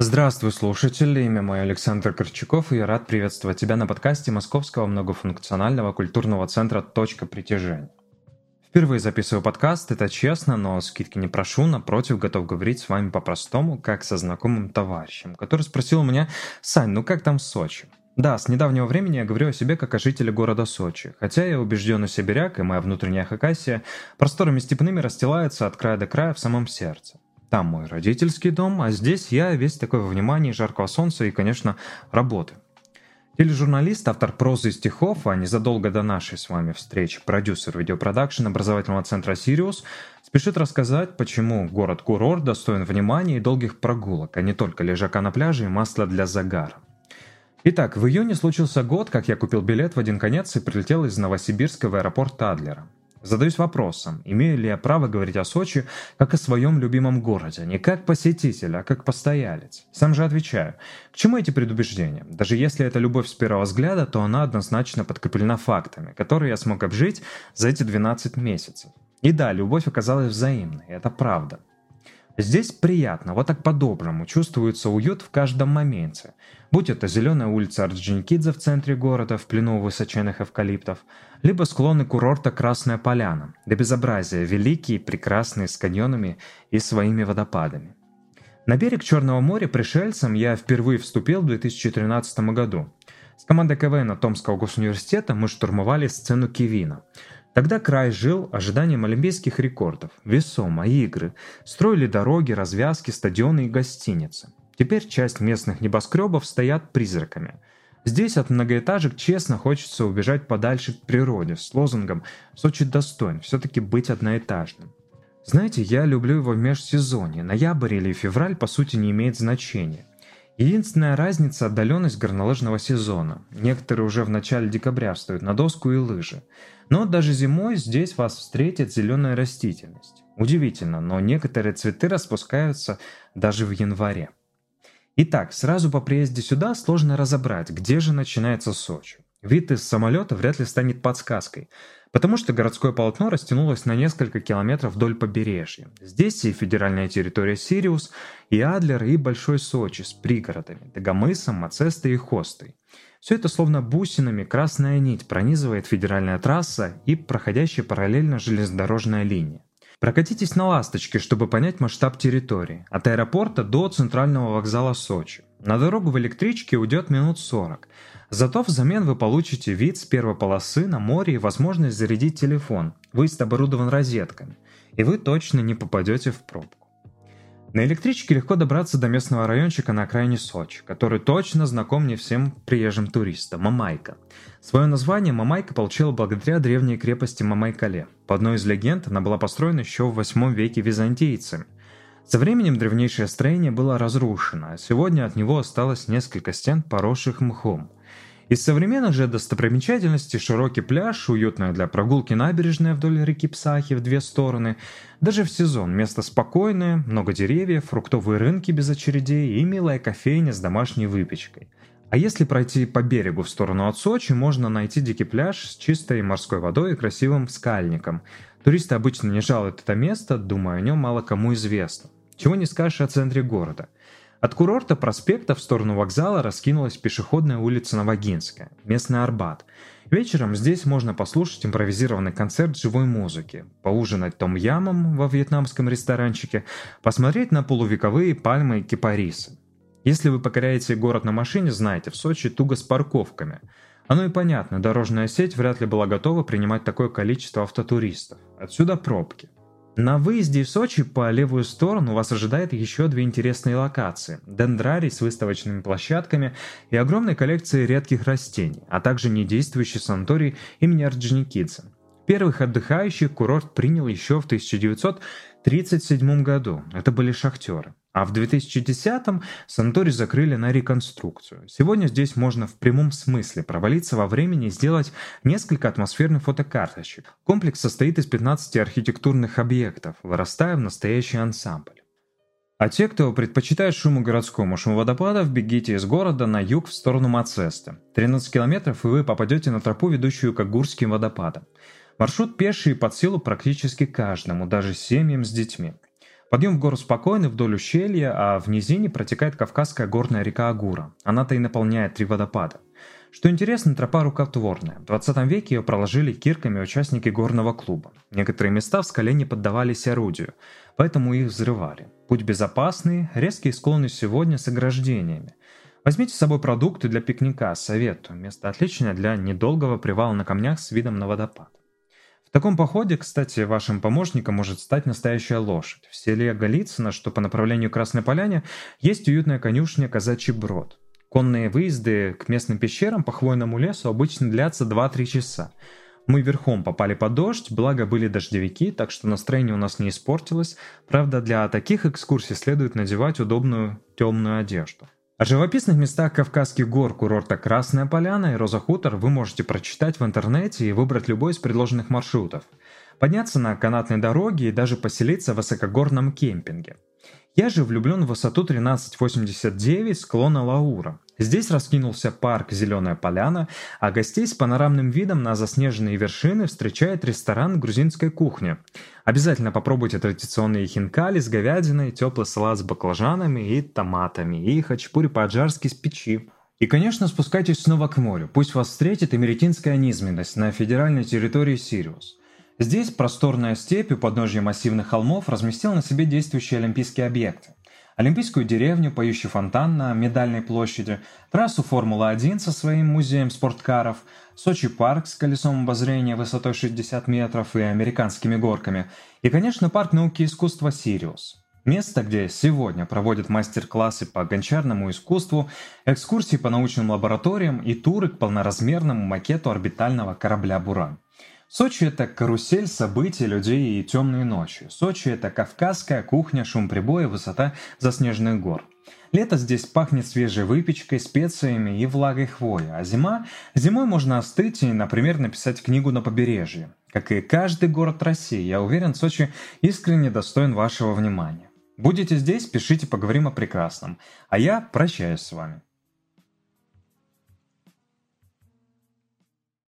Здравствуй, слушатель. Имя мое Александр Корчаков, и я рад приветствовать тебя на подкасте Московского многофункционального культурного центра «Точка притяжения». Впервые записываю подкаст, это честно, но скидки не прошу, напротив, готов говорить с вами по-простому, как со знакомым товарищем, который спросил меня, «Сань, ну как там в Сочи?» Да, с недавнего времени я говорю о себе как о жителе города Сочи. Хотя я убежденный сибиряк, и моя внутренняя хакасия просторами степными расстилается от края до края в самом сердце. Там мой родительский дом, а здесь я весь такой во внимании жаркого солнца и, конечно, работы. Тележурналист, автор прозы и стихов, а незадолго до нашей с вами встречи продюсер видеопродакшн образовательного центра «Сириус» спешит рассказать, почему город-курорт достоин внимания и долгих прогулок, а не только лежака на пляже и масла для загара. Итак, в июне случился год, как я купил билет в один конец и прилетел из Новосибирска в аэропорт Адлера. Задаюсь вопросом, имею ли я право говорить о Сочи как о своем любимом городе, не как посетитель, а как постоялец. Сам же отвечаю, к чему эти предубеждения? Даже если это любовь с первого взгляда, то она однозначно подкреплена фактами, которые я смог обжить за эти 12 месяцев. И да, любовь оказалась взаимной, это правда. Здесь приятно, вот так по-доброму, чувствуется уют в каждом моменте. Будь это зеленая улица Орджоникидзе в центре города, в плену высоченных эвкалиптов, либо склоны курорта Красная Поляна, до безобразия великие, прекрасные, с каньонами и своими водопадами. На берег Черного моря пришельцам я впервые вступил в 2013 году. С командой КВН Томского госуниверситета мы штурмовали сцену Кивина – Тогда край жил ожиданием олимпийских рекордов, весомо, игры, строили дороги, развязки, стадионы и гостиницы. Теперь часть местных небоскребов стоят призраками. Здесь от многоэтажек честно хочется убежать подальше к природе с лозунгом «Сочи достоин все-таки быть одноэтажным». Знаете, я люблю его в межсезонье. Ноябрь или февраль по сути не имеет значения. Единственная разница – отдаленность горнолыжного сезона. Некоторые уже в начале декабря встают на доску и лыжи. Но даже зимой здесь вас встретит зеленая растительность. Удивительно, но некоторые цветы распускаются даже в январе. Итак, сразу по приезде сюда сложно разобрать, где же начинается Сочи. Вид из самолета вряд ли станет подсказкой, потому что городское полотно растянулось на несколько километров вдоль побережья. Здесь и федеральная территория Сириус, и Адлер, и Большой Сочи с пригородами – Дагомысом, Мацестой и Хостой. Все это словно бусинами красная нить пронизывает федеральная трасса и проходящая параллельно железнодорожная линия. Прокатитесь на «Ласточке», чтобы понять масштаб территории. От аэропорта до центрального вокзала Сочи. На дорогу в электричке уйдет минут 40. Зато взамен вы получите вид с первой полосы на море и возможность зарядить телефон. Выезд оборудован розетками. И вы точно не попадете в пробку. На электричке легко добраться до местного райончика на окраине Сочи, который точно знаком не всем приезжим туристам – Мамайка. Свое название Мамайка получила благодаря древней крепости Мамайкале. По одной из легенд она была построена еще в 8 веке византийцами. Со временем древнейшее строение было разрушено, а сегодня от него осталось несколько стен, поросших мхом – из современных же достопримечательностей широкий пляж, уютная для прогулки набережная вдоль реки Псахи в две стороны. Даже в сезон место спокойное, много деревьев, фруктовые рынки без очередей и милая кофейня с домашней выпечкой. А если пройти по берегу в сторону от Сочи, можно найти дикий пляж с чистой морской водой и красивым скальником. Туристы обычно не жалуют это место, думаю, о нем мало кому известно. Чего не скажешь о центре города – от курорта проспекта в сторону вокзала раскинулась пешеходная улица Новогинская, местный Арбат. Вечером здесь можно послушать импровизированный концерт живой музыки, поужинать том-ямом во вьетнамском ресторанчике, посмотреть на полувековые пальмы и кипарисы. Если вы покоряете город на машине, знаете, в Сочи туго с парковками. Оно и понятно, дорожная сеть вряд ли была готова принимать такое количество автотуристов. Отсюда пробки. На выезде в Сочи по левую сторону вас ожидает еще две интересные локации. Дендрарий с выставочными площадками и огромной коллекцией редких растений, а также недействующий санаторий имени Орджоникидзе. Первых отдыхающих курорт принял еще в 1937 году. Это были шахтеры. А в 2010-м санаторий закрыли на реконструкцию. Сегодня здесь можно в прямом смысле провалиться во времени и сделать несколько атмосферных фотокарточек. Комплекс состоит из 15 архитектурных объектов, вырастая в настоящий ансамбль. А те, кто предпочитает шуму городскому, шум водопадов, бегите из города на юг в сторону Мацеста. 13 километров, и вы попадете на тропу, ведущую к Агурским водопадам. Маршрут пеший под силу практически каждому, даже семьям с детьми. Подъем в гору спокойный вдоль ущелья, а в низине протекает Кавказская горная река Агура. Она-то и наполняет три водопада. Что интересно, тропа рукотворная. В 20 веке ее проложили кирками участники горного клуба. Некоторые места в скале не поддавались орудию, поэтому их взрывали. Путь безопасный, резкие склоны сегодня с ограждениями. Возьмите с собой продукты для пикника, советую. Место отличное для недолгого привала на камнях с видом на водопад. В таком походе, кстати, вашим помощником может стать настоящая лошадь. В селе Голицыно, что по направлению Красной Поляне, есть уютная конюшня «Казачий брод». Конные выезды к местным пещерам по хвойному лесу обычно длятся 2-3 часа. Мы верхом попали под дождь, благо были дождевики, так что настроение у нас не испортилось. Правда, для таких экскурсий следует надевать удобную темную одежду. О живописных местах Кавказских гор курорта Красная Поляна и Роза Хутор вы можете прочитать в интернете и выбрать любой из предложенных маршрутов. Подняться на канатной дороге и даже поселиться в высокогорном кемпинге. Я же влюблен в высоту 1389 склона Лаура. Здесь раскинулся парк «Зеленая поляна», а гостей с панорамным видом на заснеженные вершины встречает ресторан грузинской кухни. Обязательно попробуйте традиционные хинкали с говядиной, теплый салат с баклажанами и томатами, и хачапури по-аджарски с печи. И, конечно, спускайтесь снова к морю. Пусть вас встретит эмеретинская низменность на федеральной территории Сириус. Здесь просторная степь у подножья массивных холмов разместила на себе действующие олимпийские объекты. Олимпийскую деревню, поющий фонтан на Медальной площади, трассу Формулы-1 со своим музеем спорткаров, Сочи парк с колесом обозрения высотой 60 метров и американскими горками, и, конечно, парк науки и искусства «Сириус». Место, где сегодня проводят мастер-классы по гончарному искусству, экскурсии по научным лабораториям и туры к полноразмерному макету орбитального корабля «Буран». Сочи – это карусель событий, людей и темные ночи. Сочи – это кавказская кухня, шум прибоя, высота заснеженных гор. Лето здесь пахнет свежей выпечкой, специями и влагой хвои, а зима? Зимой можно остыть и, например, написать книгу на побережье. Как и каждый город России, я уверен, Сочи искренне достоин вашего внимания. Будете здесь, пишите, поговорим о прекрасном. А я прощаюсь с вами.